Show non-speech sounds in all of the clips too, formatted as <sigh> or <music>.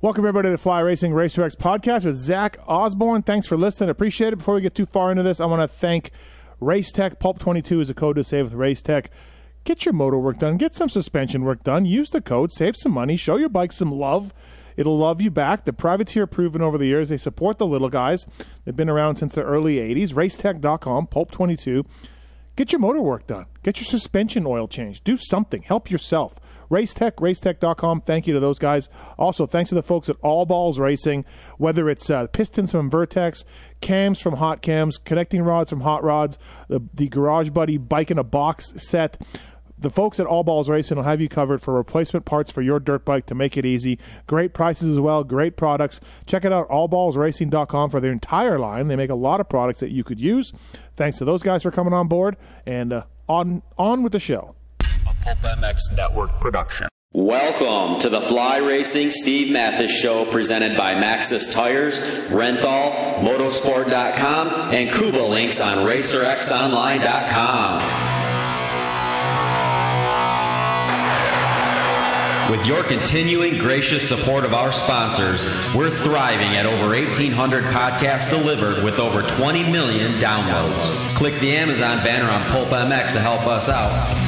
Welcome, everybody, to the Fly Racing Racer X podcast with Zach Osborne. Thanks for listening. Appreciate it. Before we get too far into this, I want to thank Race Tech. Pulp 22 is a code to save with Race Tech. Get your motor work done, get some suspension work done, use the code, save some money, show your bike some love. It'll love you back. The privateer proven over the years. They support the little guys. They've been around since the early 80s. Racetech.com, Pulp 22. Get your motor work done. Get your suspension oil changed. Do something. Help yourself. Racetech, racetech.com. Thank you to those guys. Also, thanks to the folks at All Balls Racing, whether it's uh, pistons from Vertex, cams from Hot Cams, connecting rods from Hot Rods, the, the Garage Buddy bike in a box set. The folks at All Balls Racing will have you covered for replacement parts for your dirt bike to make it easy. Great prices as well, great products. Check it out, allballsracing.com for their entire line. They make a lot of products that you could use. Thanks to those guys for coming on board, and uh, on on with the show. Pulp MX Network production. Welcome to the Fly Racing Steve Matthes Show presented by Maxxis Tires, Renthal, MotoSport.com, and Kouba Links on RacerXOnline.com. With your continuing gracious support of our sponsors, we're thriving at over 1,800 podcasts delivered with over 20 million downloads. Click the Amazon banner on Pulp MX to help us out.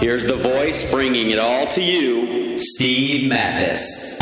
Here's the voice bringing it all to you, Steve Matthes.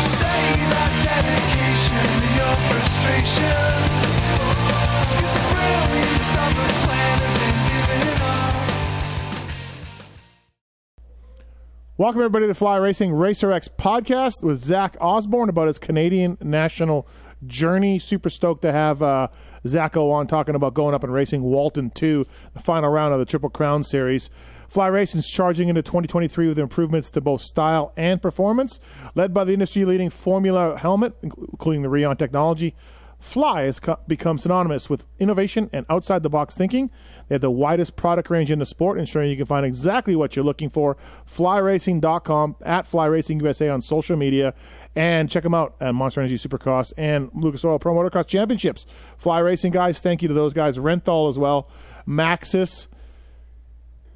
Welcome, everybody, to the Fly Racing Racer X podcast with Zach Osborne about his Canadian national journey. Super stoked to have uh, Zacho on talking about going up and racing Walton 2, the final round of the Triple Crown Series. Fly Racing is charging into 2023 with improvements to both style and performance, led by the industry leading Formula helmet, including the Rheon technology. Fly has co- become synonymous with innovation and outside the box thinking. They have the widest product range in the sport, ensuring you can find exactly what you're looking for. FlyRacing.com, at FlyRacingUSA on social media, and check them out at Monster Energy Supercross and Lucas Oil Pro Motocross Championships. Fly Racing guys, thank you to those guys. Renthal as well. Maxxis.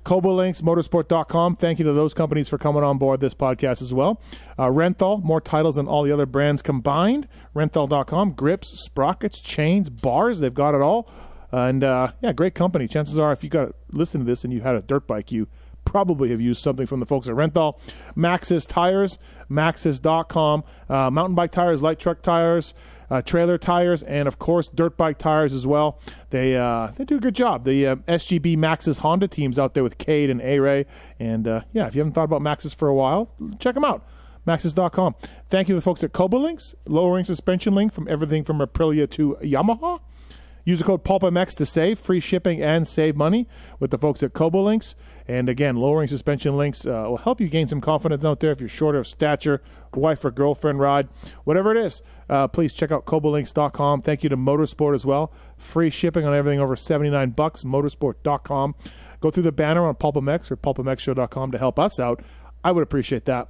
Koubalinks, motosport.com. Thank you to those companies for coming on board this podcast as well. Uh, Renthal, more titles than all the other brands combined. Renthal.com, grips, sprockets, chains, bars, they've got it all. And uh, yeah, great company. Chances are, if you got listen to this and you had a dirt bike, you probably have used something from the folks at Renthal. Maxxis tires, maxxis.com, uh, mountain bike tires, light truck tires, uh, trailer tires, and of course dirt bike tires as well. They uh, they do a good job. The uh, SGB Maxxis Honda teams out there with Cade and A Ray, and uh, yeah, if you haven't thought about Maxxis for a while, check them out. Maxxis.com. Thank you to the folks at Koubalinks, lowering suspension link from everything from Aprilia to Yamaha. Use the code PulpMX to save free shipping and save money with the folks at Koubalinks. And again, lowering suspension links uh, will help you gain some confidence out there if you're short of stature, wife or girlfriend ride, whatever it is. Uh, please check out Koubalinks.com. Thank you to MotoSport as well. Free shipping on everything over 79 bucks. MotoSport.com. Go through the banner on PulpMX or PulpMXShow.com to help us out. I would appreciate that.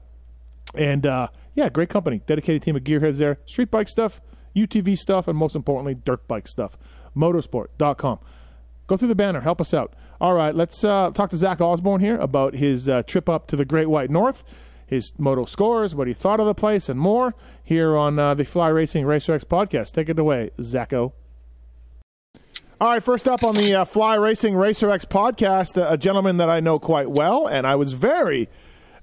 And uh, yeah, great company. Dedicated team of gearheads there. Street bike stuff, UTV stuff, and most importantly, dirt bike stuff motosport.com. Go through the banner, help us out. All right, let's uh, talk to Zach Osborne here about his uh, trip up to the Great White North, his moto scores, what he thought of the place, and more here on uh, the Fly Racing Racer X podcast. Take it away, Zacho. All right, first up on the uh, Fly Racing Racer X podcast, a gentleman that I know quite well, and I was very,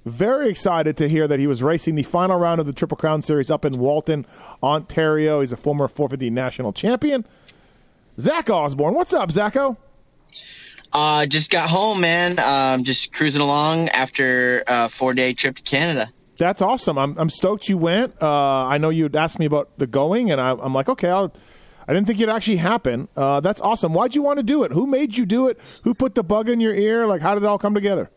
very excited to hear that he was racing the final round of the Triple Crown Series up in Walton, Ontario. He's a former 450 national champion. Zach Osborne. What's up, Zacho? Uh, just got home, man. Um, just cruising along after a four day trip to Canada. That's awesome. I'm, I'm stoked you went. Uh, I know you'd asked me about the going, and I, am like, okay, I'll, I didn't think it'd actually happen. Uh, that's awesome. Why'd you want to do it? Who made you do it? Who put the bug in your ear? Like, how did it all come together?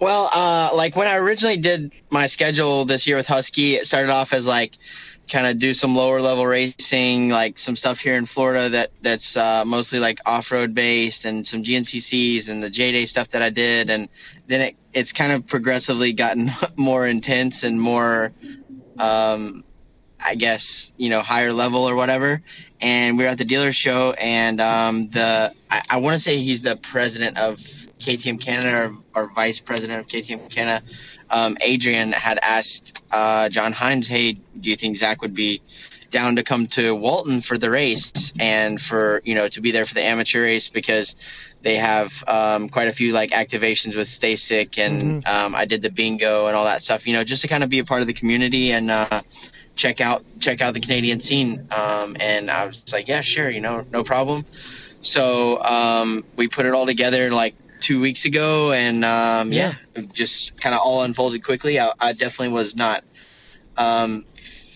Well, uh, like when I originally did my schedule this year with Husky, it started off as like kind of do some lower level racing, like some stuff here in Florida that that's uh, mostly like off road based, and some GNCCs and the J Day stuff that I did, and then it it's kind of progressively gotten <laughs> more intense and more, um, I guess you know higher level or whatever. And we were at the dealer show, and um, the I, I want to say he's the president of KTM Canada or, or vice president of KTM Canada um, Adrian had asked uh, John Hinz, "Hey, do you think Zach would be down to come to Walton for the race and for you know to be there for the amateur race because they have um, quite a few like activations with Stay Sick and mm-hmm. um, I did the bingo and all that stuff. You know, just to kind of be a part of the community and." Uh, check out check out the Canadian scene. Um, and I was like, yeah, sure, you know, no problem. So um, we put it all together like two weeks ago, and um, yeah. yeah. just kind of all unfolded quickly. I, I definitely was not um,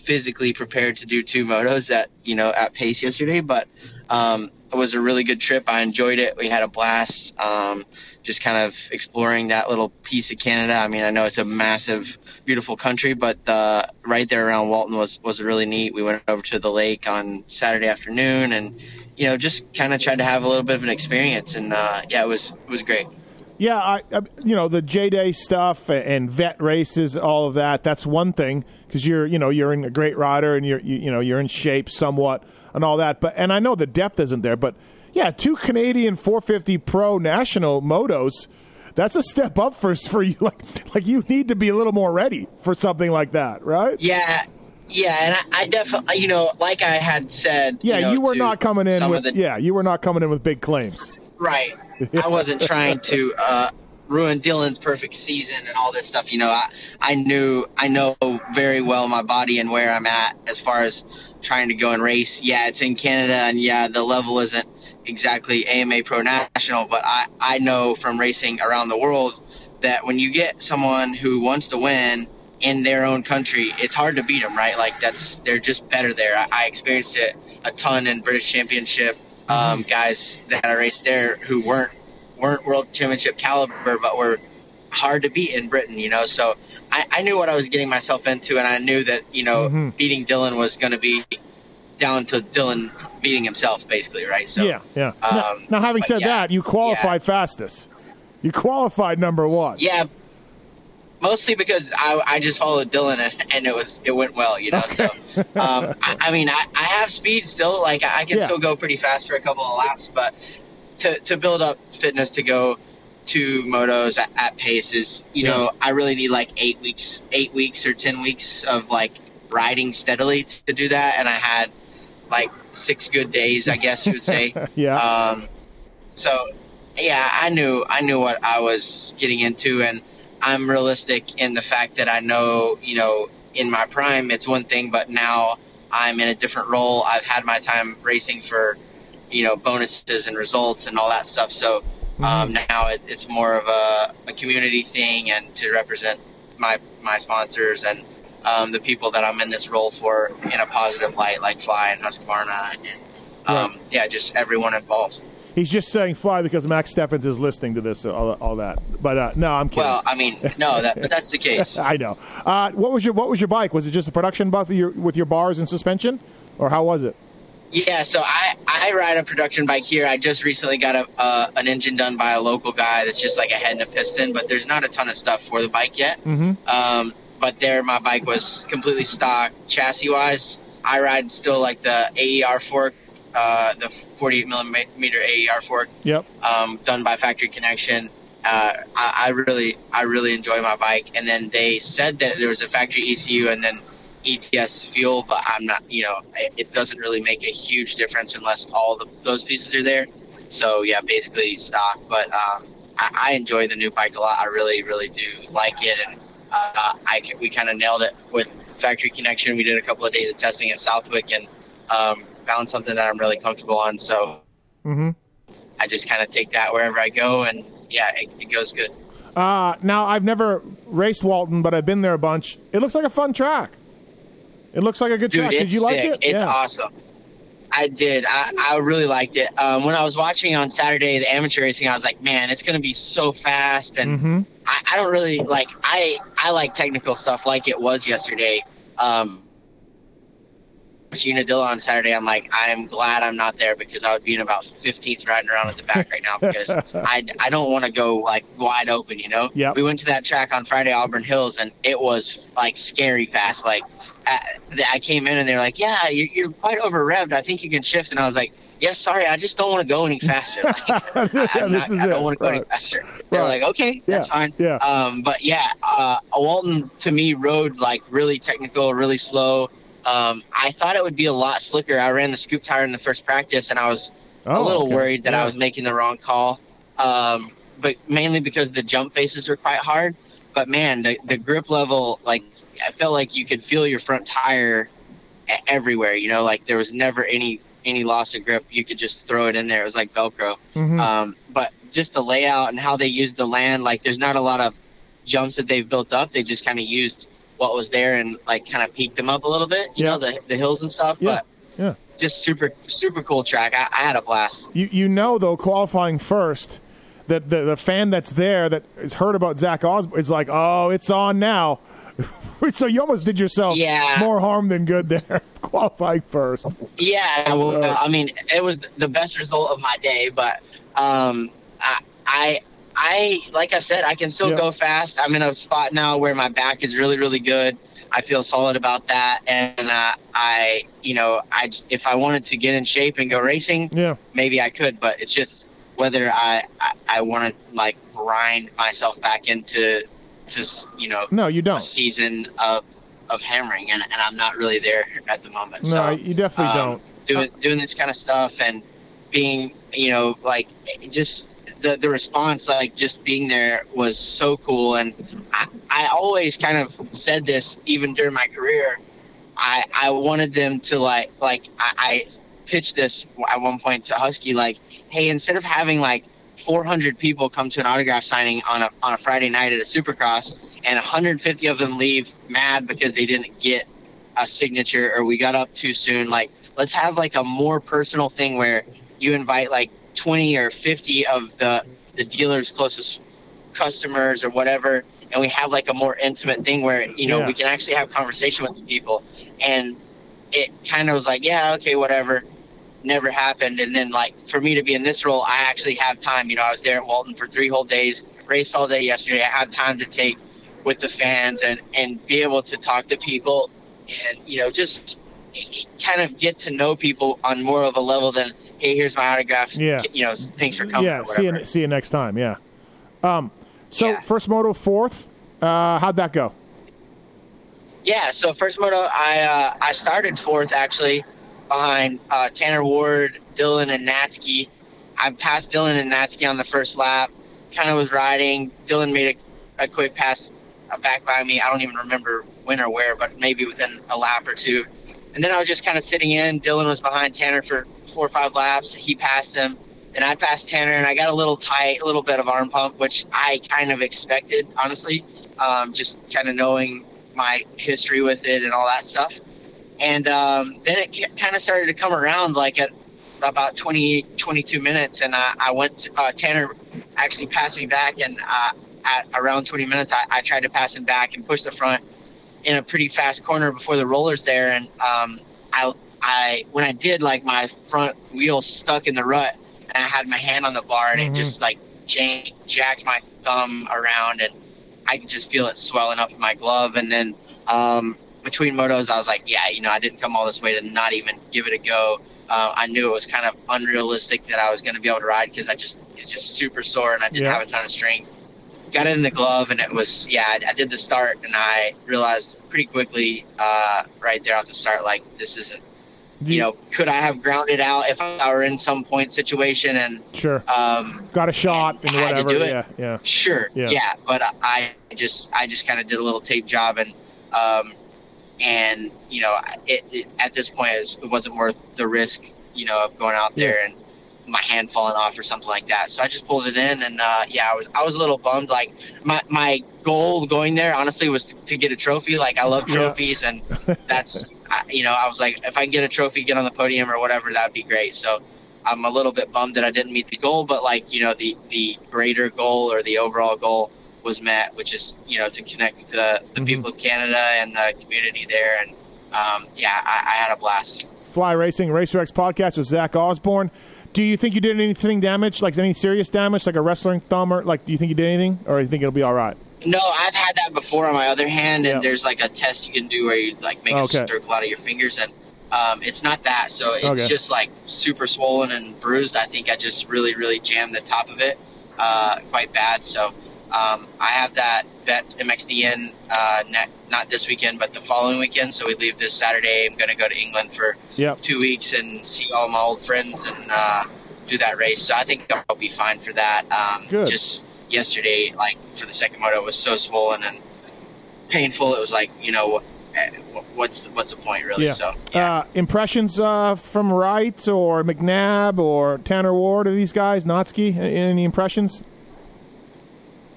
physically prepared to do two motos at you know at pace yesterday, but um, it was a really good trip. I enjoyed it. We had a blast. Um, just kind of exploring that little piece of Canada. I mean, I know it's a massive, beautiful country, but uh, right there around Walton was was really neat. We went over to the lake on Saturday afternoon, and you know, just kind of tried to have a little bit of an experience, and uh, yeah, it was it was great. Yeah, I, I you know the J Day stuff and vet races, all of that. That's one thing because you're you know you're in a great rider and you're you, you know you're in shape somewhat and all that. But and I know the depth isn't there, but yeah, two Canadian 450 Pro National motos. That's a step up for for you. <laughs> Like like you need to be a little more ready for something like that, right? Yeah, yeah, and I, I, definitely, you know, like I had said. Yeah, you, know, you were not coming in with. The, yeah, you were not coming in with big claims. Right. I wasn't trying to uh, ruin Dylan's perfect season and all this stuff. You know, I I knew I know very well my body and where I'm at as far as trying to go and race. Yeah, it's in Canada, and yeah, the level isn't exactly AMA Pro National, but I I know from racing around the world that when you get someone who wants to win in their own country, it's hard to beat them, right? Like that's they're just better there. I, I experienced it a ton in British Championship. Um, mm-hmm. guys that I raced there who weren't weren't world championship caliber, but were hard to beat in Britain, you know. So I, I knew what I was getting myself into, and I knew that you know mm-hmm. beating Dylan was going to be down to Dylan beating himself, basically, right? So yeah, yeah. Um, now, now, having said yeah, that, you qualified yeah. fastest. You qualified number one. Yeah, mostly because I, I just followed Dylan and, and, it was it went well, you know. So um, I, I, mean, I, I have speed still. Like I can yeah. still go pretty fast for a couple of laps, but to to build up fitness to go to motos at, at paces, you yeah. know, I really need like eight weeks, eight weeks or ten weeks of like riding steadily to do that, and I had like six good days, I guess you would say. <laughs> yeah. Um, so yeah, I knew I knew what I was getting into, and I'm realistic in the fact that I know, you know, in my prime it's one thing, but now I'm in a different role. I've had my time racing for, you know, bonuses and results and all that stuff. So mm-hmm. um, now it, it's more of a, a, community thing and to represent my my sponsors and um, the people that I'm in this role for in a positive light, like Fly and Husqvarna and um, right. yeah, just everyone involved. He's just saying fly because Max Steffens is listening to this, all, all that. But uh, no, I'm kidding. Well, I mean, no, that, but that's the case. <laughs> I know. Uh, what was your What was your bike? Was it just a production buff with your, with your bars and suspension, or how was it? Yeah, so I, I ride a production bike here. I just recently got a uh, an engine done by a local guy that's just like a head and a piston, but there's not a ton of stuff for the bike yet. Mm-hmm. Um, but there, my bike was completely stock chassis wise. I ride still like the AER fork uh, the 48 millimeter AER fork. Yep. Um, done by Factory Connection. Uh, I, I, really, I really enjoy my bike. And then they said that there was a factory ECU and then ETS fuel, but I'm not, you know, it, doesn't really make a huge difference unless all the, those pieces are there. So yeah, basically stock. But um, I, I enjoy the new bike a lot. I really, really do like it, and uh, I we kind of nailed it with Factory Connection. We did a couple of days of testing at Southwick, and um, found something that I'm really comfortable on. So mm-hmm. I just kind of take that wherever I go, and yeah, it, it goes good. Uh, now I've never raced Walton, but I've been there a bunch. It looks like a fun track. It looks like a good Dude, track. Did you like it? It's yeah. awesome. I did. I, I really liked it. Um, when I was watching on Saturday the amateur racing, I was like, man, it's going to be so fast. And mm-hmm. I, I, don't really like. I I like technical stuff like it was yesterday. Um, Unadilla on Saturday, I'm like, I'm glad I'm not there because I would be in about 15th riding around at the back right now <laughs> because I, I don't want to go like wide open, you know? Yep. We went to that track on Friday, Auburn Hills, and it was like scary fast. Like, I, I came in and they're like, yeah, you're, you're quite over revved. I think you can shift. And I was like, yes, sorry, I just don't want to go any faster. Like, <laughs> I'm not, <laughs> I don't want to go any faster. They're Right. like, okay, that's Yeah, fine. yeah. Um, but yeah, uh, Walton to me rode like really technical, really slow. Um, I thought it would be a lot slicker. I ran the scoop tire in the first practice, and I was Oh, a little okay. worried that Yeah. I was making the wrong call. Um, but mainly because the jump faces were quite hard. But man, the, the grip level, like I felt like you could feel your front tire everywhere. You know, like there was never any any loss of grip. You could just throw it in there. It was like Velcro. Mhm. Um, but just the layout and how they used the land, like there's not a lot of jumps that they've built up. They just kind of used what was there and like kind of peaked them up a little bit. You Yeah. know, the the hills and stuff. Yeah. But Yeah. just super super cool track. I, I had a blast. You you know though qualifying first that the the fan that's there that has heard about Zach Osborne is like, oh, it's on now. <laughs> so you almost did yourself Yeah. more harm than good there. <laughs> qualifying first. Yeah, well, Uh, I mean, it was the best result of my day, but um, I, I, I, like I said, I can still Yeah. go fast. I'm in a spot now where my back is really, really good. I feel solid about that, and uh, I, you know, I if I wanted to get in shape and go racing, Yeah. maybe I could, but it's just whether I, I, I want to like grind myself back into, just you know, No, you don't. season of of hammering, and, and I'm not really there <laughs> at the moment. No, so, you definitely um, don't. doing doing this kind of stuff and being you know like just the the response like just being there was so cool and I, I always kind of said this even during my career I I wanted them to like like I, I pitched this at one point to Husky like hey instead of having like 400 people come to an autograph signing on a on a Friday night at a Supercross and 150 of them leave mad because they didn't get a signature or we got up too soon. Like let's have like a more personal thing where you invite like 20 or 50 of the the dealer's closest customers or whatever and we have like a more intimate thing where you know Yeah. we can actually have conversation with the people. And it kind of was like yeah okay whatever never happened and then like for me to be in this role i actually have time you know i was there at walton for three whole days raced all day yesterday i have time to take with the fans and and be able to talk to people and you know just kind of get to know people on more of a level than hey here's my autograph Yeah. you know thanks for coming yeah. See you see you next time. Yeah. Um. So Yeah. first moto fourth. Uh, how'd that go? Yeah, so first moto, I uh, I started fourth actually behind uh, Tanner Ward, Dylan, and Natsky. I passed Dylan and Natsky on the first lap. Kind of was riding. Dylan made a, a quick pass uh, back by me. I don't even remember when or where, but maybe within a lap or two. And then I was just kind of sitting in. Dylan was behind Tanner for four or five laps. He passed him. Then I passed Tanner, and I got a little tight, a little bit of arm pump, which I kind of expected, honestly, um, just kind of knowing my history with it and all that stuff. And um, then it kind of started to come around like at about 20, 22 minutes. And I, I went, to, uh, Tanner actually passed me back. And uh, at around 20 minutes, I, I tried to pass him back and push the front in a pretty fast corner before the rollers there. And um, I, I, when I did, like my front wheel stuck in the rut and I had my hand on the bar and Mhm. it just like jacked my thumb around and I could just feel it swelling up in my glove. And then um, between motos, I was like, yeah, you know, I didn't come all this way to not even give it a go. Uh, I knew it was kind of unrealistic that I was going to be able to ride because I just it's just super sore and I didn't Yeah. have a ton of strength. Got it in the glove and it was yeah. I, I did the start and I realized pretty quickly uh, right there at the start like this isn't. Do You know, could I have grounded out if I were in some point situation and Sure. um, Got a shot and to whatever. Yeah. Yeah. Sure. Yeah. Yeah. But I just I just kind of did a little tape job and um and you know it, it at this point it, was, it wasn't worth the risk you know of going out there and my hand falling off or something like that. So I just pulled it in and uh yeah I was I was a little bummed like my my goal going there honestly was to, to get a trophy like I love Yeah. trophies and <laughs> that's I, you know I was like if I can get a trophy get on the podium or whatever that'd be great. So I'm a little bit bummed that I didn't meet the goal, but like you know, the the greater goal or the overall goal was met, which is you know to connect with the the Mhm. people of Canada and the community there, and um, yeah, I, I had a blast. Fly Racing Racer X podcast with Zach Osborne. Do you think you did anything damage, like any serious damage, like a wrestling thumb, or like do you think you did anything, or do you think it'll be all right? No, I've had that before on my other hand, and there's like a test you can do where you like make Okay. a circle out of your fingers, and um, it's not that. So it's Okay. just like super swollen and bruised. I think I just really, really jammed the top of it uh, quite bad. So um, I have that vet MXDN uh, ne- not this weekend, but the following weekend. So we leave this Saturday. I'm going to go to England for Yep. two weeks and see all my old friends and uh, do that race. So I think I'll be fine for that. Um, Good. Just yesterday, like for the second moto, it was so swollen and painful. It was like, you know, eh, what's what's the point really? Yeah. So yeah. Uh, impressions uh, from Wright or McNabb or Tanner Ward or these guys, Notsky? Any impressions?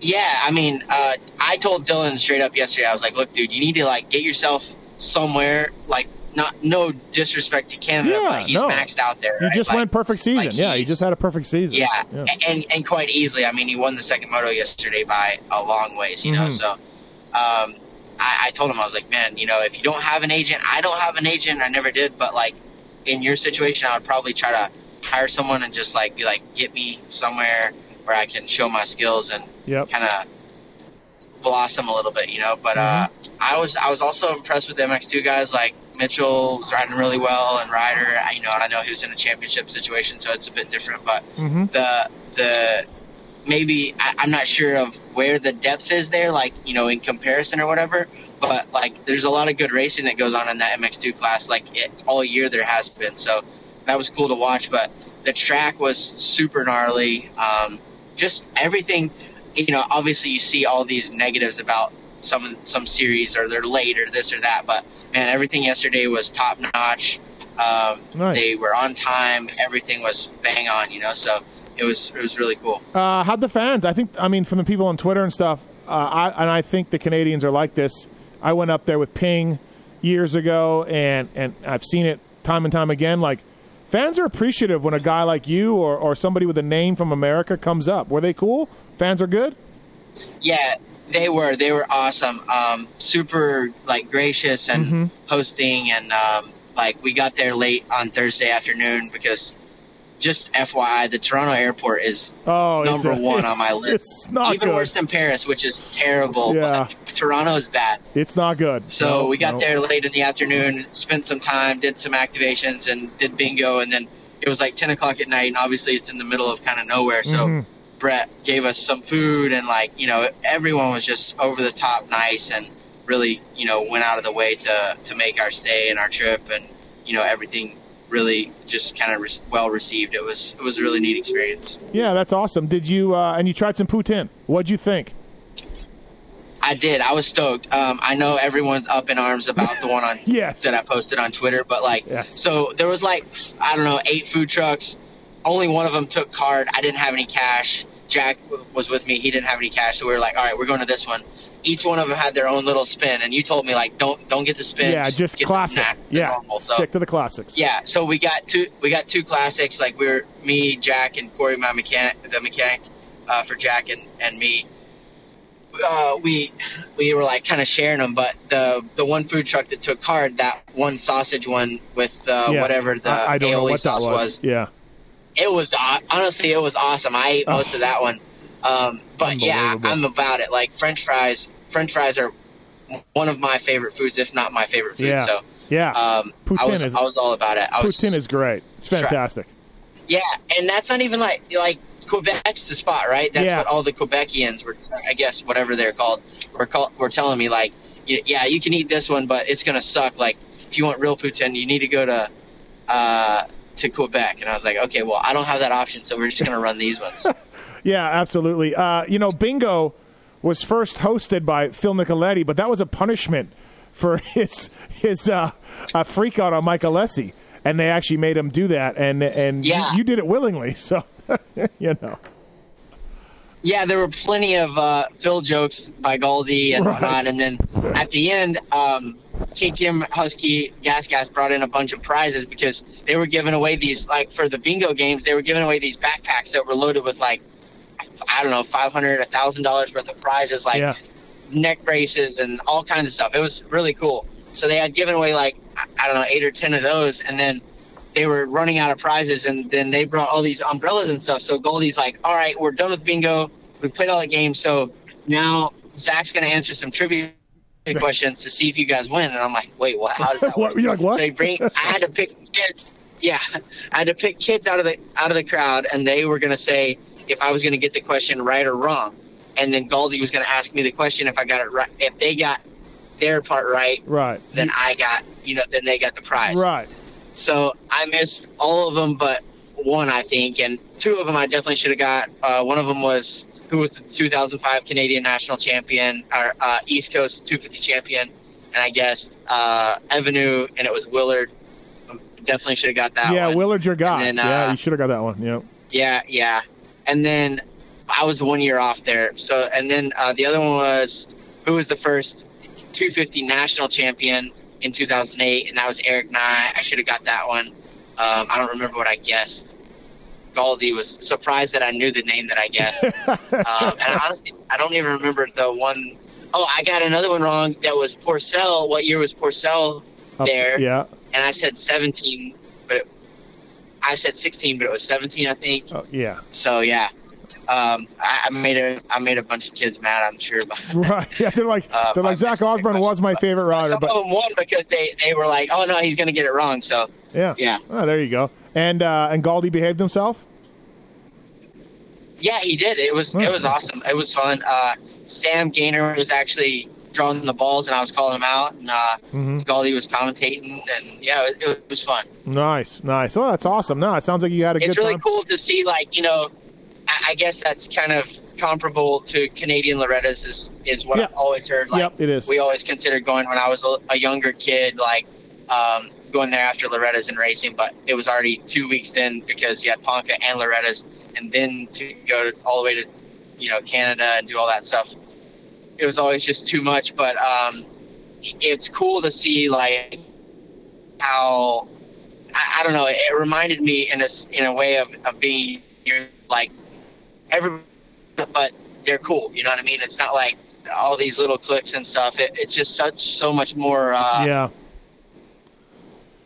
Yeah, I mean, uh, I told Dylan straight up yesterday. I was like, "Look, dude, you need to like get yourself somewhere. Like, not no disrespect to Canada, Yeah, but he's no. maxed out there. He right? just Like, went perfect season. like yeah, he just had a perfect season. Yeah, Yeah. and and quite easily. I mean, he won the second moto yesterday by a long ways. You know, Mhm. so um, I, I told him I was like, man, you know, if you don't have an agent, I don't have an agent. I never did, but like in your situation, I would probably try to hire someone and just like be like, get me somewhere where I can show my skills and Yep. kind of blossom a little bit, you know. But uh, I was I was also impressed with the MX2 guys. Like Mitchell was riding really well, and Ryder, I, you know, and I know he was in a championship situation, so it's a bit different. But hmm the the maybe I, I'm not sure of where the depth is there, like you know, in comparison or whatever. But like, there's a lot of good racing that goes on in that MX2 class. Like it, all year there has been, so that was cool to watch. But the track was super gnarly. Um, just everything, you know. Obviously, you see all these negatives about some some series or they're late or this or that. But man, everything yesterday was top notch. Um, Nice. They were on time. Everything was bang on. You know, so it was it was really cool. Uh, how'd the fans? I think, I mean, from the people on Twitter and stuff, uh, I, and I think the Canadians are like this. I went up there with Ping years ago, and, and I've seen it time and time again. Like, fans are appreciative when a guy like you or, or somebody with a name from America comes up. Were they cool? Fans are good? Yeah, they were. They were awesome. Um, super like gracious and Mhm. hosting, and um, like we got there late on Thursday afternoon because just FYI, the Toronto airport is Oh, number a- one on my list. It's not Even good. worse than Paris, which is terrible. Yeah. But Toronto is bad. It's not good. So No, we got no. there late in the afternoon, spent some time, did some activations, and did bingo. And then it was like 10 o'clock at night, and obviously it's in the middle of kind of nowhere. So Mhm. Brett gave us some food, and like you know, everyone was just over the top nice, and really you know went out of the way to to make our stay and our trip, and you know everything really just kind of re- well received. It was it was a really neat experience. Yeah, that's awesome. Did you, uh, and you tried some poutine. What'd you think? I did. I was stoked. Um, I know everyone's up in arms about the one on <laughs> Yes. that I posted on Twitter, but like, Yes. so there was like I don't know eight food trucks. Only one of them took card. I didn't have any cash. Jack w- was with me. He didn't have any cash, so we were like, all right, we're going to this one. Each one of them had their own little spin, and you told me like, don't don't get the spin. Yeah, just classic. snack, Yeah, normal. So, stick to the classics. yeah, so we got two we got two classics. Like we were me, Jack, and Corey, my mechanic, the mechanic uh, for Jack and and me. Uh, we we were like kind of sharing them, but the the one food truck that took card, that one sausage one with uh, Yeah. whatever the I, I don't know what that sauce was. Yeah. it was aw- honestly it was awesome. I ate most of that one. Um, but yeah, I'm about it. Like French fries. French fries are one of my favorite foods, if not my favorite food. Yeah. So Yeah. um, I Poutine was is- I was all about it. I was, poutine is great. It's fantastic. yeah, and that's not even like like Quebec's the spot, right? That's Yeah. what all the Quebecians were, I guess, whatever they're called, were call, were telling me like, yeah, you can eat this one, but it's gonna suck. Like, if you want real poutine, you need to go to uh, to Quebec. And I was like, okay, well, I don't have that option, so we're just gonna run these ones. <laughs> Yeah, absolutely. Uh, you know, Bingo was first hosted by Phil Nicoletti, but that was a punishment for <laughs> his his uh, uh, freak out on Mike Alessi, and they actually made him do that, and and you- you, did it willingly, <laughs> so you know. Yeah, there were plenty of uh, Phil jokes by Goldie and Right. whatnot, and then at the end, um, KTM Husky Gas Gas brought in a bunch of prizes because they were giving away these like for the bingo games. They were giving away these backpacks that were loaded with like I don't know, five hundred, a thousand dollars worth of prizes, like yeah, neck braces and all kinds of stuff. It was really cool. So they had given away like I- don't know eight or ten of those, and then they were running out of prizes, and then they brought all these umbrellas and stuff. So Goldie's like, "All right, we're done with bingo. We played all the games, so now Zach's gonna answer some trivia questions to see if you guys win." And I'm like, "Wait, what? How does that <laughs> work?" You're like, what? So he bring, <laughs> I had to pick kids. Yeah, <laughs> I had to pick kids out of the out of the crowd, and they were gonna say if I was gonna get the question right or wrong, and then Goldie was gonna ask me the question if I got it right. If they got their part right, Right. then I got you know then they got the prize. Right. So I missed all of them but one, I think, and two of them I definitely should have got. Uh, one of them was who was the 2005 Canadian national champion, or uh, East Coast 250 champion, and I guessed uh, Evanu, and it was Willard. Definitely should have got that yeah, one. Willard's your guy. Then, yeah, uh, you should have got that one. Yep. Yeah, yeah. And then I was one year off there. So, and then uh, the other one was who was the first 250 national champion in 2008, and that was Eric Nye. I should have got that one. Um, I don't remember what I guessed. Galdi was surprised that I knew the name that I guessed. <laughs> um, and honestly, I don't even remember the one oh I got another one wrong. That was Porcel. What year was Porcel there? Yeah. And I said 17, but it, I said 16, but it was 17, I think. Oh, yeah. So yeah, um, I, I made a I made a bunch of kids mad. I'm sure. But <laughs> Right. Yeah. They're like Uh, <laughs> they're like Zach Osborne was my favorite rider, some but of them won because they they were like, oh no, he's gonna get it wrong. So yeah. yeah, Oh, there you go. And uh, and Galdi behaved himself. yeah, he did. It was Hmm. it was awesome. It was fun. Uh, Sam Gaynor was actually drawing the balls, and I was calling him out, and uh, hmm Galdi was commentating, and yeah, it, it was fun. Nice, nice. Oh, that's awesome. No, it sounds like you had a it's good It's really time. cool to see like you know I, I guess that's kind of comparable to canadian loretta's is is what Yeah. i've always heard like Yep, it is. we always considered going when i was a, a younger kid like um, going there after loretta's and racing but it was already two weeks in because you had ponca and loretta's and then to go to, all the way to you know canada and do all that stuff it was always just too much but um, it's cool to see like how I, I don't know. It reminded me in a in a way of, of being you're like every, but they're cool. You know what I mean? It's not like all these little cliques and stuff. It, it's just such so much more uh, yeah.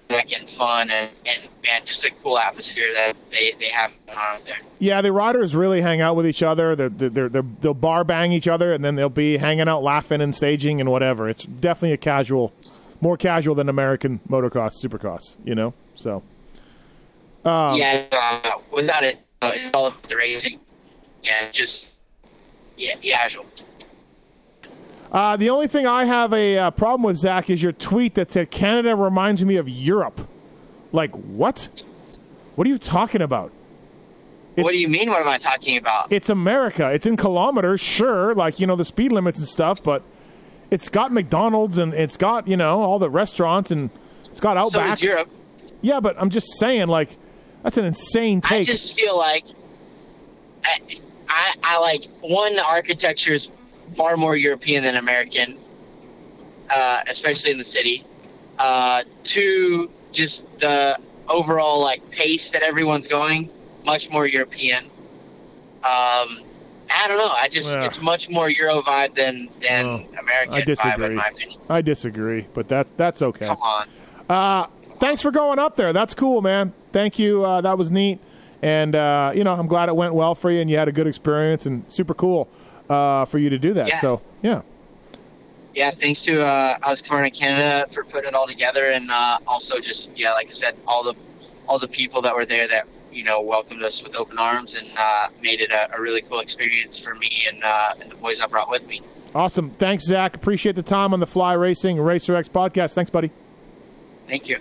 Like, and fun and, and man, just a cool atmosphere that they they have on out there. Yeah, the riders really hang out with each other. They're, they're, they're, they'll bar bang each other, and then they'll be hanging out, laughing, and staging and whatever. It's definitely a casual, more casual than American motocross, supercross. You know, so um, yeah, uh, without it, uh, it's all about the racing. Yeah, just yeah, casual. Uh, the only thing I have a uh, problem with, Zach, is your tweet that said Canada reminds me of Europe. Like, what? What are you talking about? what do you mean? What am I talking about? It's America. It's in kilometers, sure, like, you know, the speed limits and stuff, but it's got McDonald's and it's got, you know, all the restaurants and it's got Outback. so is Europe. Yeah, but I'm just saying, like, that's an insane take. I just feel like I, I, I like one the architecture is far more European than American, uh, especially in the city. Uh, two, just the overall like pace that everyone's going, much more European. Um, I don't know. I just it's much more Euro vibe than than Well, American I vibe disagree. in my opinion. I disagree, but that that's okay. Come on. Uh, thanks for going up there. That's cool, man. Thank you. Uh, that was neat. And, uh, you know, I'm glad it went well for you and you had a good experience and super cool uh, for you to do that. Yeah. So, yeah. yeah, thanks to uh, Husqvarna Canada for putting it all together, and uh, also just yeah, like I said, all the all the people that were there that you know welcomed us with open arms and uh, made it a, a really cool experience for me and uh, and the boys I brought with me. Awesome. Thanks, Zach. Appreciate the time on the Fly Racing Racer X podcast. Thanks, buddy. Thank you.